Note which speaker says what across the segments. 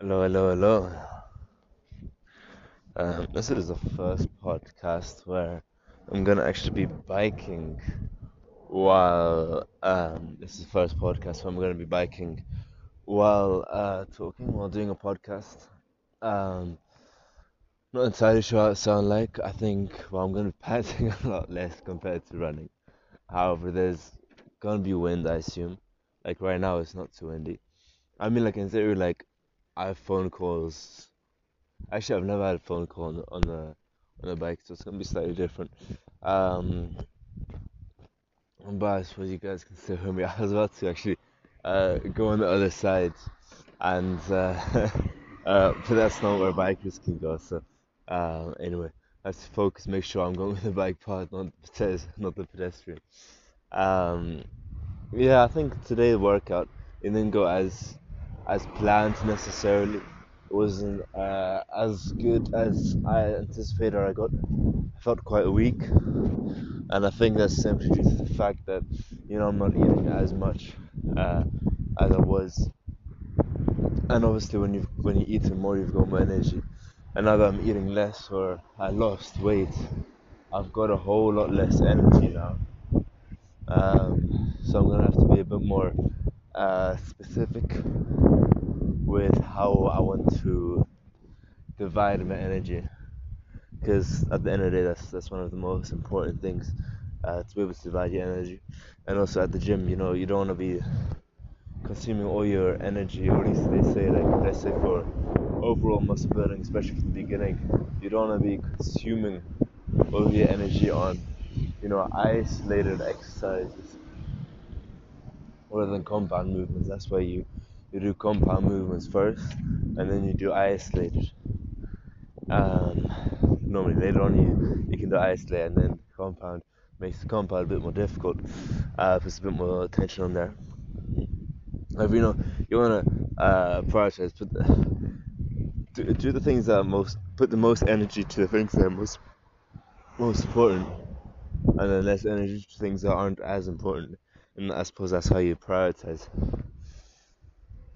Speaker 1: Hello, hello, hello. Um, this is the first podcast where I'm gonna actually be biking while um, this is the first podcast where I'm gonna be biking while uh, talking while doing a podcast. Um, not entirely sure what it sound like. I think well I'm gonna be panting a lot less compared to running. However, there's gonna be wind, I assume. Like right now, it's not too windy. I mean, like in theory, like I have phone calls. Actually, I've never had a phone call on on the, on the bike, so it's gonna be slightly different. Um, but I suppose you guys can still hear me. I was about to actually uh, go on the other side, and uh, uh, but that's not where bikers can go. So um, anyway, let's focus. Make sure I'm going with the bike part, not the not the pedestrian. Um, yeah, I think today the workout it didn't go as as planned necessarily. It wasn't uh, as good as I anticipated. I got I felt quite weak, and I think that's simply due to the fact that you know I'm not eating as much uh, as I was. And obviously, when you when you eat more, you've got more energy. And now that I'm eating less or I lost weight, I've got a whole lot less energy now. Um, so I'm gonna have to be a bit more uh, specific with how I want to divide my energy. Because at the end of the day, that's that's one of the most important things uh, to be able to divide your energy. And also at the gym, you know, you don't want to be consuming all your energy, or at least they say, like let's say for overall muscle building, especially from the beginning, you don't want to be consuming all your energy on, you know, isolated exercises rather than compound movements. That's why you you do compound movements first, and then you do isolated. Um, normally later on you you can do isolated and then compound makes the compound a bit more difficult. Uh, puts a bit more tension on there. If you know you wanna uh, prioritize, put the, do, do the things that most put the most energy to the things that are most most important, and then less energy to things that aren't as important. And I suppose that's how you prioritize.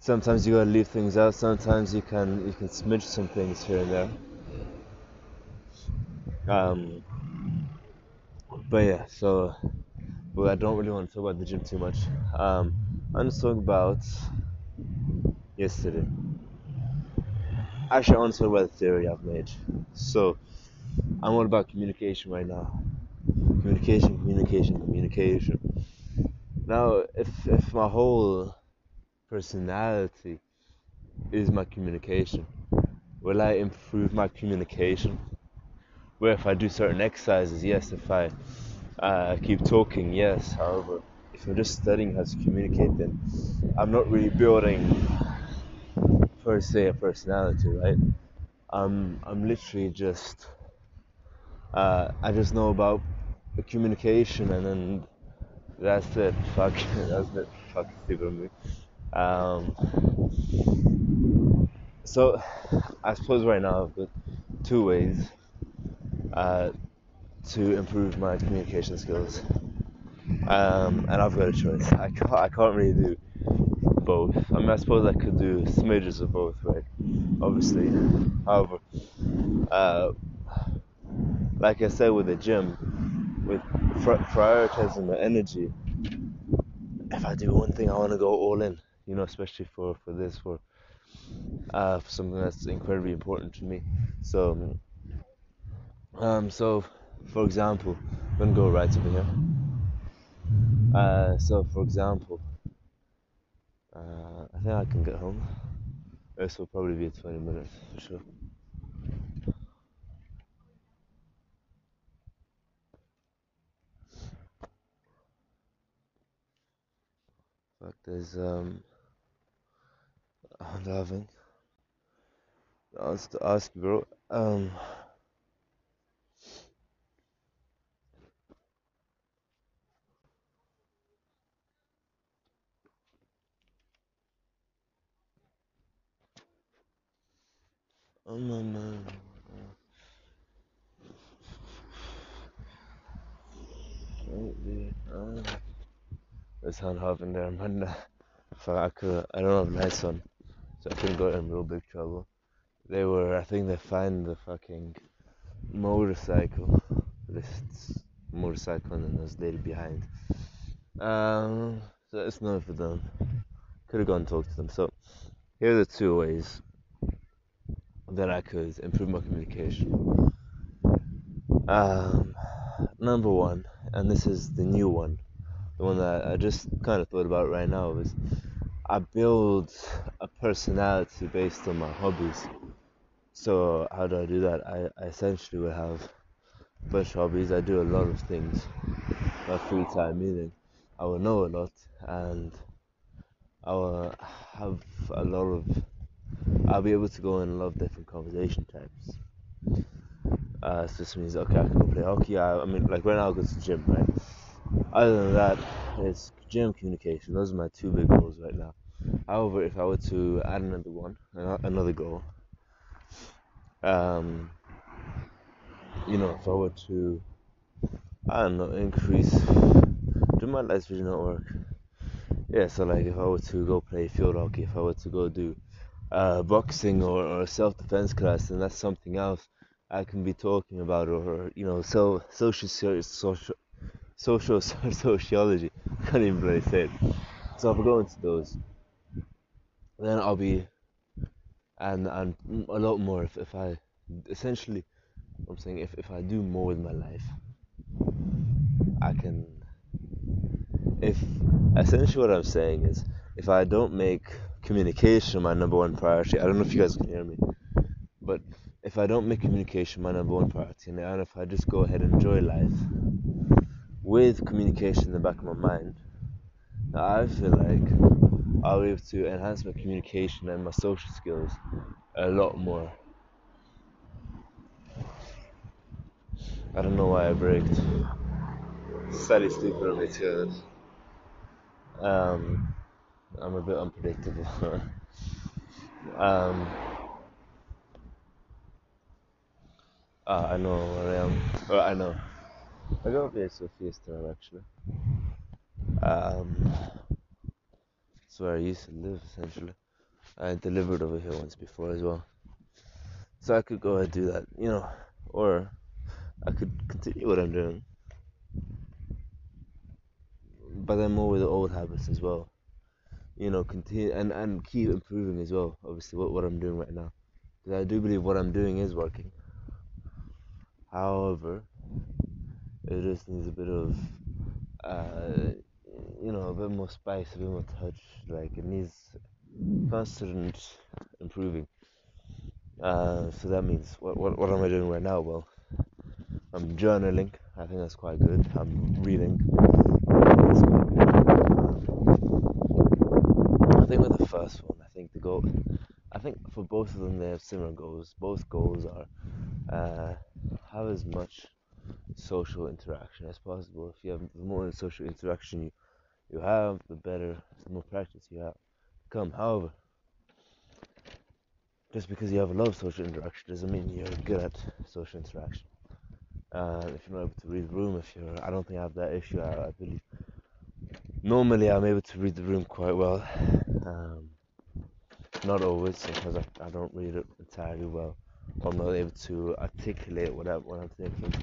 Speaker 1: Sometimes you gotta leave things out. Sometimes you can you can smidge some things here and there. Um, but yeah, so but I don't really want to talk about the gym too much. Um, I'm just talking about yesterday. Actually, I want to talk about the theory I've made. So, I'm all about communication right now. Communication, communication, communication. Now, if if my whole personality is my communication, will I improve my communication? Where if I do certain exercises, yes. If I uh, keep talking, yes. However, if I'm just studying how to communicate, then I'm not really building per se a personality, right? I'm I'm literally just uh, I just know about communication and then that's it. Fuck, that's it. Fuck, stupid me. Um, so I suppose right now I've got two ways uh, to improve my communication skills, um, and I've got a choice. I can't, I can't really do both. I mean, I suppose I could do smidges of both, right? Obviously, however, uh, like I said with the gym, with prioritizing the energy, if I do one thing, I want to go all in. You know, especially for for this, for uh, for something that's incredibly important to me. So, um, so for example, I'm gonna go right over here. Uh, so for example, uh, I think I can get home. This will probably be 20 minutes for sure. Fuck, there's um, I'm having. I was to ask, bro. Um, oh no, no. Uh, there's Handhaving there, man. Fuck, I, could, I don't have lights on, so I couldn't get in real big trouble. They were, I think they found the fucking motorcycle, this motorcycle, and there's lady behind. Um, so it's none for them. Could have gone and talked to them. So here are the two ways that I could improve my communication. Um, number one, and this is the new one, the one that I just kind of thought about right now, is I build a personality based on my hobbies. So how do I do that? I, I essentially will have a bunch of hobbies. I do a lot of things. My free time, meaning I will know a lot and I will have a lot of. I'll be able to go in a lot of different conversation types. Uh, so this means okay, I can go play hockey. I, I mean, like right now, I go to the gym, right? Other than that, it's gym communication. Those are my two big goals right now. However, if I were to add another one, another goal, um, you know, if I were to, I don't know, increase, do my lights vision not work? Yeah, so like if I were to go play field hockey, if I were to go do uh, boxing or, or self defense class, then that's something else I can be talking about, or, you know, so social social social sociology. I can't even really say it. So if I go into those, then I'll be and and a lot more if, if I essentially I'm saying if, if I do more with my life I can if essentially what I'm saying is if I don't make communication my number one priority I don't know if you guys can hear me but if I don't make communication my number one priority and if I just go ahead and enjoy life with communication in the back of my mind I feel like I'll be able to enhance my communication and my social skills a lot more. I don't know why I braked. Slightly stupid of me too. Um, I'm a bit unpredictable. um, uh, I know where I am. Well, I know. I go there to Fiesta actually. Um, that's where I used to live essentially. I delivered over here once before as well. So I could go ahead and do that, you know, or I could continue what I'm doing. But then more with the old habits as well. You know, continue and, and keep improving as well, obviously, what, what I'm doing right now. Because I do believe what I'm doing is working. However, it just needs a bit of uh, you know, a bit more spice, a bit more touch. Like it needs constant improving. Uh, so that means what, what what am I doing right now? Well, I'm journaling. I think that's quite good. I'm reading. I think with the first one, I think the goal. I think for both of them, they have similar goals. Both goals are uh, have as much social interaction as possible. If you have more social interaction you you have, the better, the more practice you have come. However, just because you have a lot of social interaction doesn't mean you're good at social interaction. Uh, if you're not able to read the room, if you're, I don't think I have that issue. I, I believe normally I'm able to read the room quite well. Um, not always because I, I don't read it entirely well. I'm not able to articulate what, I, what I'm thinking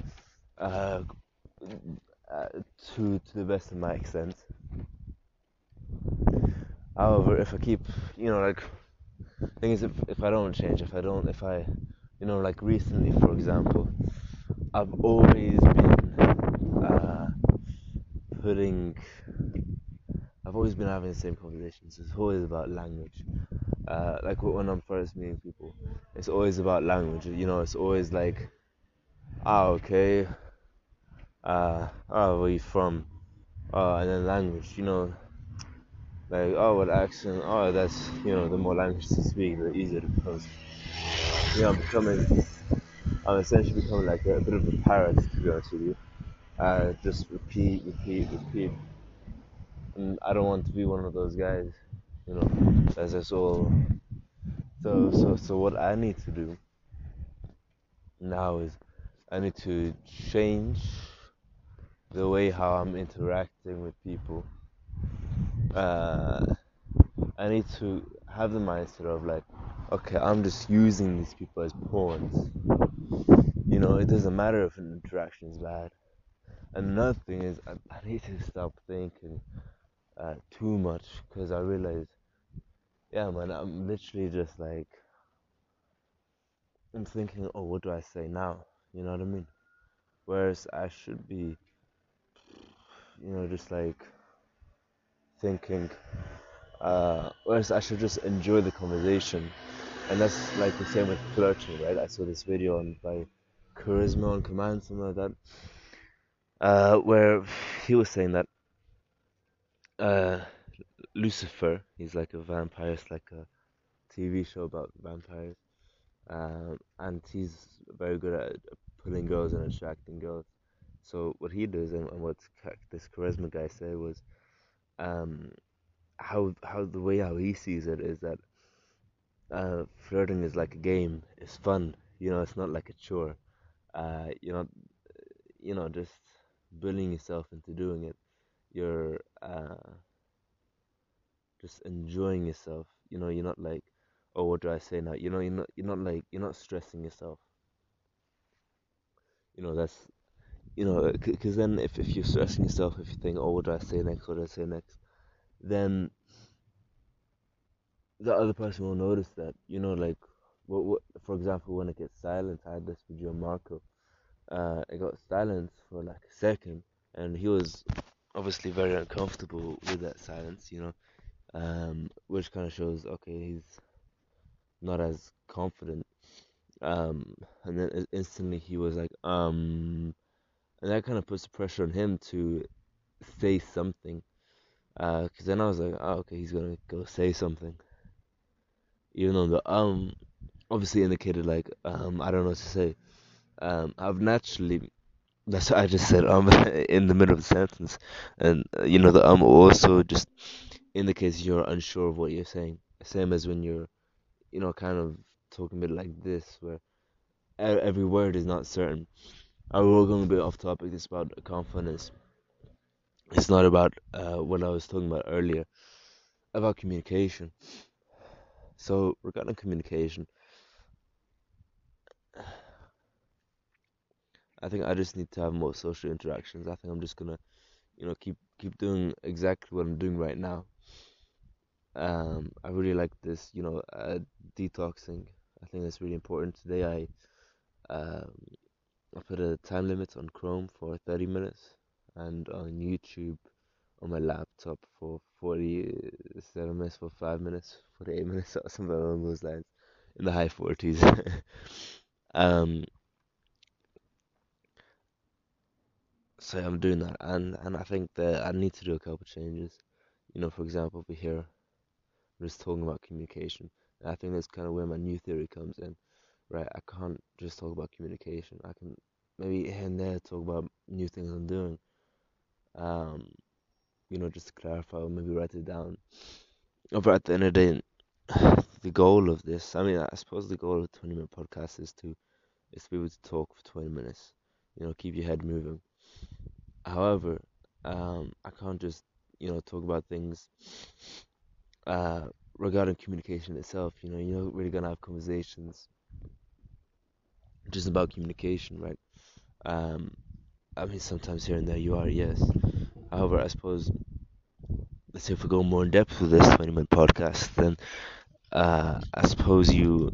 Speaker 1: uh, uh, to to the best of my extent. However, if I keep, you know, like, thing is, if, if I don't change, if I don't, if I, you know, like recently, for example, I've always been uh, putting, I've always been having the same conversations. It's always about language. Uh, like when I'm first meeting people, it's always about language. You know, it's always like, ah, okay, uh, oh, where you from? Uh, and then language. You know, like oh what accent oh that's you know the more language to speak the easier it becomes you know I'm becoming I'm essentially becoming like a, a bit of a parrot to be honest with you uh, just repeat repeat repeat and I don't want to be one of those guys you know that's just all so so so what I need to do now is I need to change the way how I'm interacting with people uh, I need to have the mindset of like, okay, I'm just using these people as pawns. You know, it doesn't matter if an interaction is bad. Another thing is, I, I need to stop thinking uh, too much because I realize, yeah, man, I'm literally just like, I'm thinking, oh, what do I say now? You know what I mean? Whereas I should be, you know, just like thinking, uh, whereas I should just enjoy the conversation. And that's like the same with flirting, right? I saw this video on by Charisma on Command, something like that, uh, where he was saying that uh, Lucifer, he's like a vampire, it's like a TV show about vampires, um, and he's very good at pulling girls and attracting girls. So what he does and, and what this charisma guy said was, um, how how the way how he sees it is that uh, flirting is like a game. It's fun. You know, it's not like a chore. Uh, you're not, you know, just bullying yourself into doing it. You're uh, just enjoying yourself. You know, you're not like, oh, what do I say now? You know, you're not, you're not like, you're not stressing yourself. You know, that's, you know, because then if, if you're stressing yourself, if you think, oh, what do I say next? What do I say next? Then the other person will notice that. You know, like, what, what, for example, when it gets silent, I had this with Marco. Uh, it got silence for like a second, and he was obviously very uncomfortable with that silence. You know, um, which kind of shows okay he's not as confident. Um, and then instantly he was like, um, and that kind of puts the pressure on him to say something. Uh, cause then I was like, oh, okay, he's gonna go say something. Even though the um obviously indicated like um I don't know what to say. Um, I've naturally that's what I just said um in the middle of the sentence, and uh, you know the um also just indicates you're unsure of what you're saying. Same as when you're, you know, kind of talking a bit like this, where every word is not certain. I will going a bit off topic. It's about confidence. It's not about uh, what I was talking about earlier, about communication. So regarding communication, I think I just need to have more social interactions. I think I'm just gonna, you know, keep keep doing exactly what I'm doing right now. Um, I really like this, you know, uh, detoxing. I think that's really important. Today I, um, I put a time limit on Chrome for 30 minutes, and on YouTube on my laptop for 47 minutes, for five minutes, 48 minutes, or something along those lines, in the high 40s. um, so I'm doing that, and and I think that I need to do a couple changes. You know, for example, over here I'm just talking about communication. And I think that's kind of where my new theory comes in, right? I can't just talk about communication. I can maybe here and there talk about new things I'm doing. Um, you know, just to clarify, or maybe write it down. But at the end of the day, the goal of this, I mean, I suppose the goal of a 20 minute podcast is to is to be able to talk for 20 minutes. You know, keep your head moving. However, um, I can't just you know talk about things uh, regarding communication itself, you know, you're not really gonna have conversations just about communication, right? Um, I mean, sometimes here and there you are, yes. However, I suppose, let's say if we go more in depth with this 20 minute podcast, then uh, I suppose you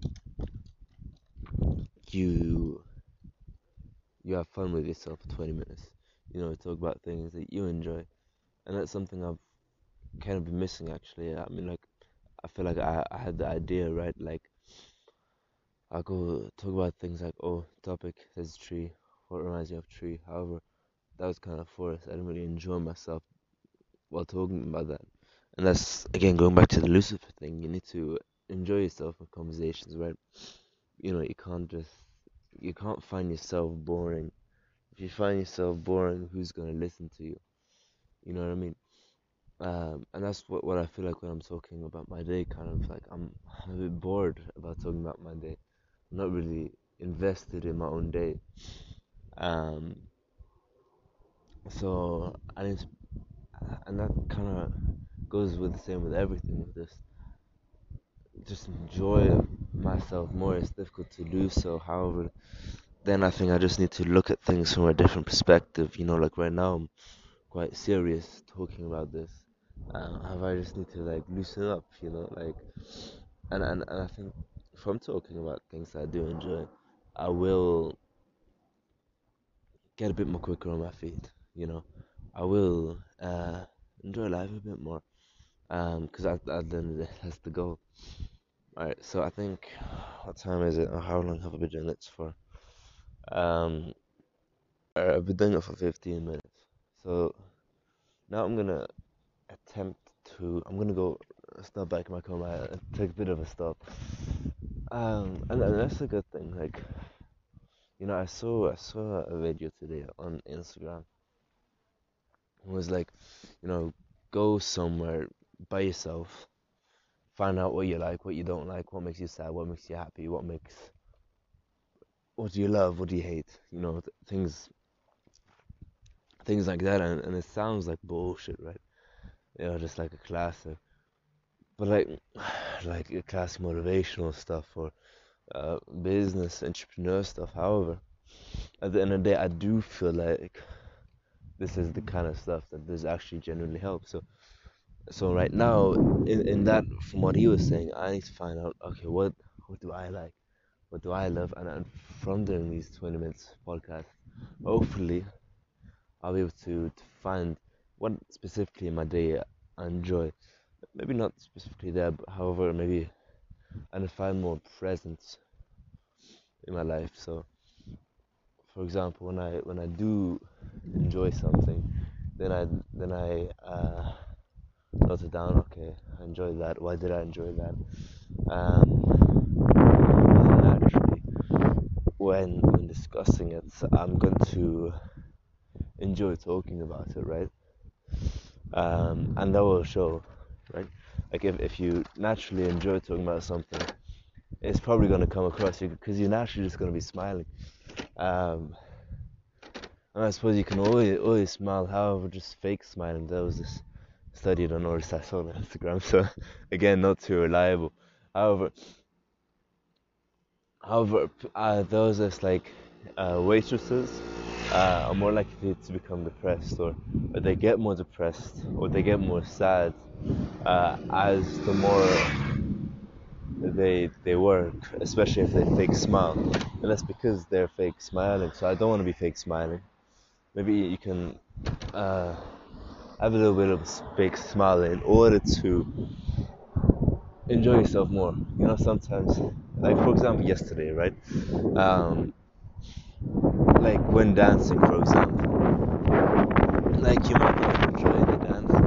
Speaker 1: you you have fun with yourself for 20 minutes. You know, talk about things that you enjoy, and that's something I've kind of been missing actually. I mean, like, I feel like I, I had the idea, right? Like, I go talk about things like, oh, topic, a tree, what reminds you of tree. However, that was kind of forced. I didn't really enjoy myself while talking about that. And that's, again, going back to the Lucifer thing, you need to enjoy yourself in conversations, right? You know, you can't just, you can't find yourself boring. If you find yourself boring, who's going to listen to you? You know what I mean? Um, and that's what, what I feel like when I'm talking about my day. Kind of like I'm, I'm a bit bored about talking about my day. Not really invested in my own day. Um, so I need to, and that kind of goes with the same with everything with this. just enjoy myself more. It's difficult to do so. However, then I think I just need to look at things from a different perspective. You know, like right now I'm quite serious talking about this. Uh, I just need to like loosen up. You know, like, and and, and I think from talking about things I do enjoy, I will get a bit more quicker on my feet. You know, I will uh, enjoy life a bit more. Um, because at, at the end of the day, that's the goal. Alright, so I think what time is it? Or how long have I been doing this for? Um, I've been doing it for 15 minutes. So now I'm gonna attempt to. I'm gonna go stop back in my car. take a bit of a stop. Um, and, and that's a good thing. Like, you know, I saw I saw a video today on Instagram. It was like, you know, go somewhere by yourself find out what you like, what you don't like, what makes you sad, what makes you happy, what makes what do you love, what do you hate, you know, th- things things like that and, and it sounds like bullshit, right? You know, just like a classic. But like like classic motivational stuff or uh, business, entrepreneur stuff, however, at the end of the day I do feel like this is the kind of stuff that does actually genuinely help. So so right now in, in that from what he was saying i need to find out okay what what do i like? What do i love? And, and from doing these 20 minutes podcast hopefully i'll be able to, to find what specifically in my day i enjoy maybe not specifically there but however maybe and find more presence in my life so for example when i when i do enjoy something then i then i uh, note it down. Okay, I enjoyed that. Why did I enjoy that? Um, naturally, when when discussing it, I'm going to enjoy talking about it, right? Um, and that will show, right? Like if, if you naturally enjoy talking about something, it's probably going to come across you because you're naturally just going to be smiling. Um, and I suppose you can always always smile, however, just fake smiling. That was this studied on or I saw on Instagram. So again, not too reliable. However, however, uh, those as like uh, waitresses uh, are more likely to become depressed, or, or, they get more depressed, or they get more sad uh, as the more they they work, especially if they fake smile, and that's because they're fake smiling. So I don't want to be fake smiling. Maybe you can uh, have a little bit of a big smile in order to enjoy yourself more. You know, sometimes, like for example, yesterday, right? Um, like when dancing, for example, like you might not enjoy the dance.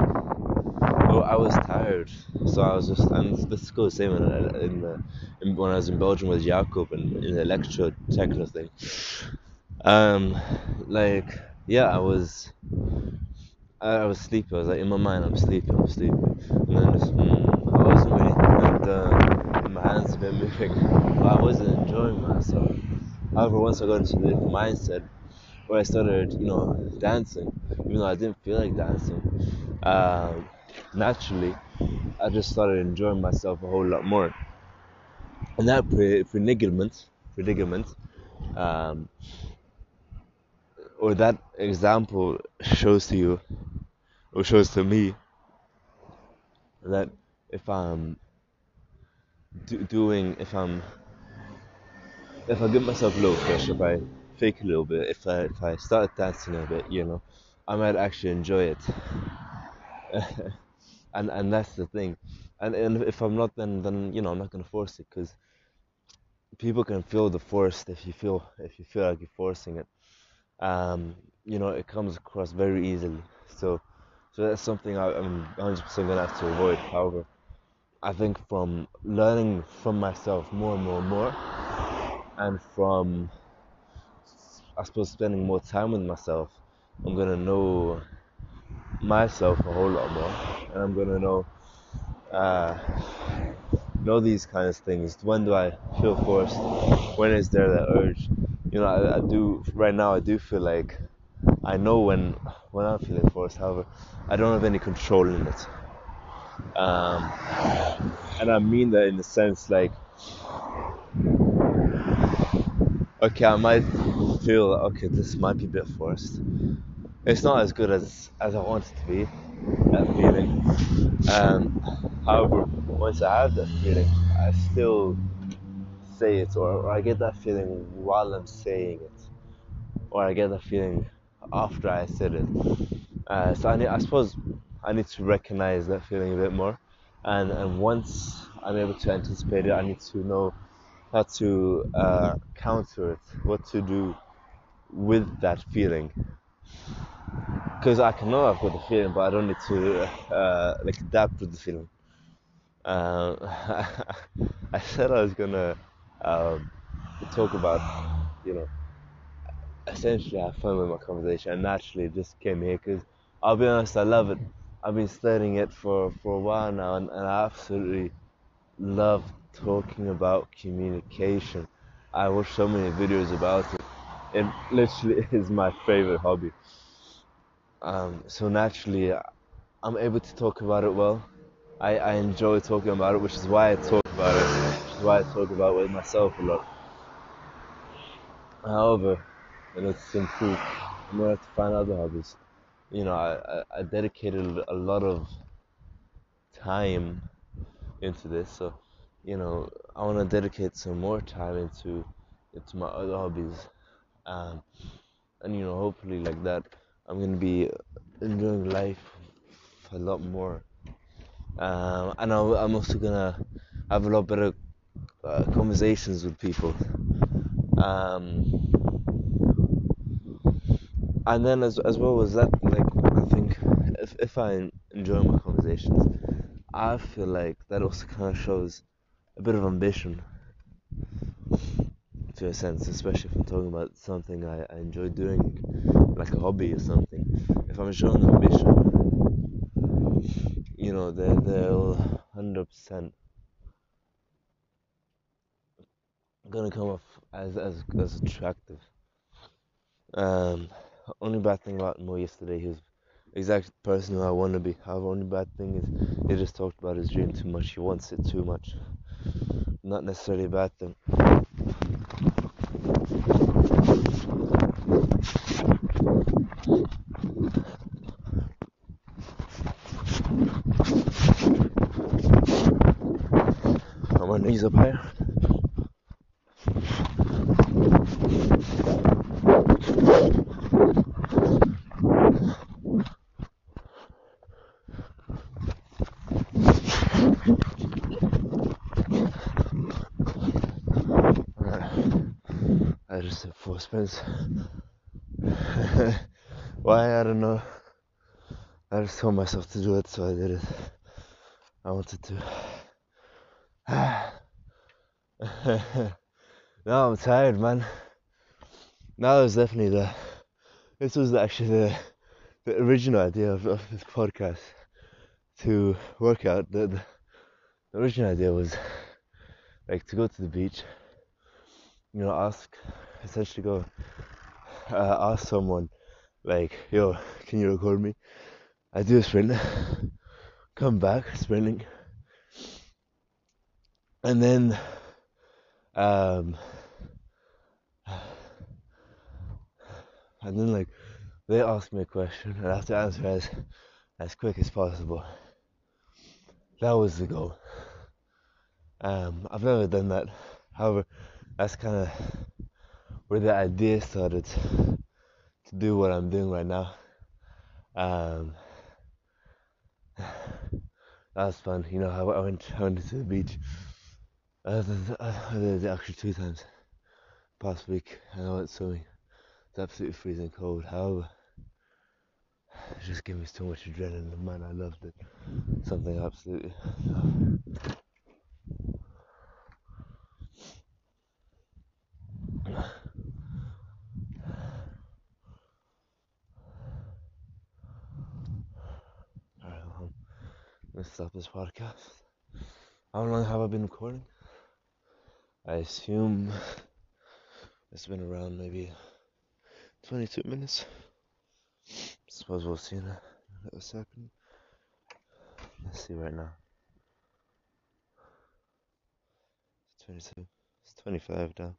Speaker 1: Well, I was tired, so I was just, and this goes the same in, in, the, in, when I was in Belgium with Jacob and in the electro techno thing. Um, like, yeah, I was I, was sleepy. I was like in my mind, I'm sleepy, I'm sleepy, and then just mm, I wasn't really, and uh, my hands been moving, but I wasn't enjoying myself. However, once I got into the mindset where I started, you know, dancing, even though I didn't feel like dancing, um, naturally, I just started enjoying myself a whole lot more. And that predicament, predicament, um, or that example shows to you or shows to me that if I'm do, doing if I'm if I give myself a little push, if I fake a little bit, if I if I start dancing a bit, you know, I might actually enjoy it. and and that's the thing. And and if I'm not, then then you know I'm not gonna force it because people can feel the force if you feel if you feel like you're forcing it um, you know, it comes across very easily. So, so that's something I, am 100% gonna have to avoid. However, I think from learning from myself more and more and more, and from I suppose spending more time with myself, I'm gonna know myself a whole lot more, and I'm gonna know uh, know these kinds of things. When do I feel forced? When is there that urge? you know, I, I, do right now. I do feel like I know when when I'm feeling forced. However, I don't have any control in it. Um, and I mean that in the sense like, okay, I might feel okay, this might be a bit forced. It's not as good as as I want it to be. That feeling. Um, however, once I have that feeling, I still say it, or, or I get that feeling while I'm saying it, or I get that feeling after I said it. Uh, so I, need, I suppose I need to recognize that feeling a bit more, and and once I'm able to anticipate it, I need to know how to uh, counter it, what to do with that feeling. Because I can know I've got the feeling, but I don't need to uh, like adapt to the feeling. Um, I said I was gonna um, talk about, you know, essentially have fun with my conversation, and naturally it just came here because I'll be honest, I love it. I've been studying it for, for a while now, and, and I absolutely love talking about communication. I watch so many videos about it. It literally is my favorite hobby. Um, so naturally, I'm able to talk about it well. I, I enjoy talking about it, which is why I talk about it, which is why I talk about it with myself a lot. However, in order to improve, I'm gonna have to find other hobbies. You know, I, I, I dedicated a lot of time into this, so you know, I want to dedicate some more time into into my other hobbies, um, and you know, hopefully like that, I'm gonna be enjoying life a lot more, um, and i am also gonna have a lot better uh, conversations with people. Um, and then as as well as that, like I think if if I enjoy my conversations, I feel like that also kind of shows a bit of ambition to a sense, especially if I'm talking about something I, I enjoy doing, like a hobby or something. If I'm showing ambition, you know, they, they'll 100% gonna come off as, as, as attractive. Um, only bad thing about Mo yesterday, he was exact person who I want to be. However, only bad thing is he just talked about his dream too much. He wants it too much not necessarily a bad thing. On my knees up higher. Why? I don't know. I just told myself to do it, so I did it. I wanted to. now I'm tired, man. Now was definitely the. This was actually the, the original idea of, of this podcast to work out. The, the, the original idea was like to go to the beach, you know, ask essentially go uh, ask someone like, "Yo, can you record me?" I do a sprint, come back sprinting, and then um, and then like they ask me a question and I have to answer as as quick as possible. That was the goal. Um, I've never done that. However, that's kind of where the idea started to do what I'm doing right now. Um, that was fun. You know, I, I went I went to the beach. I Uh, actually two times past week, and I went swimming. It's absolutely freezing cold. However, it just gave me so much adrenaline. Man, I loved it. Something absolutely. Let's stop this podcast. How long have I been recording? I assume it's been around maybe 22 minutes. Suppose we'll see in a, in a second. let's see right now. It's 22. It's 25 now.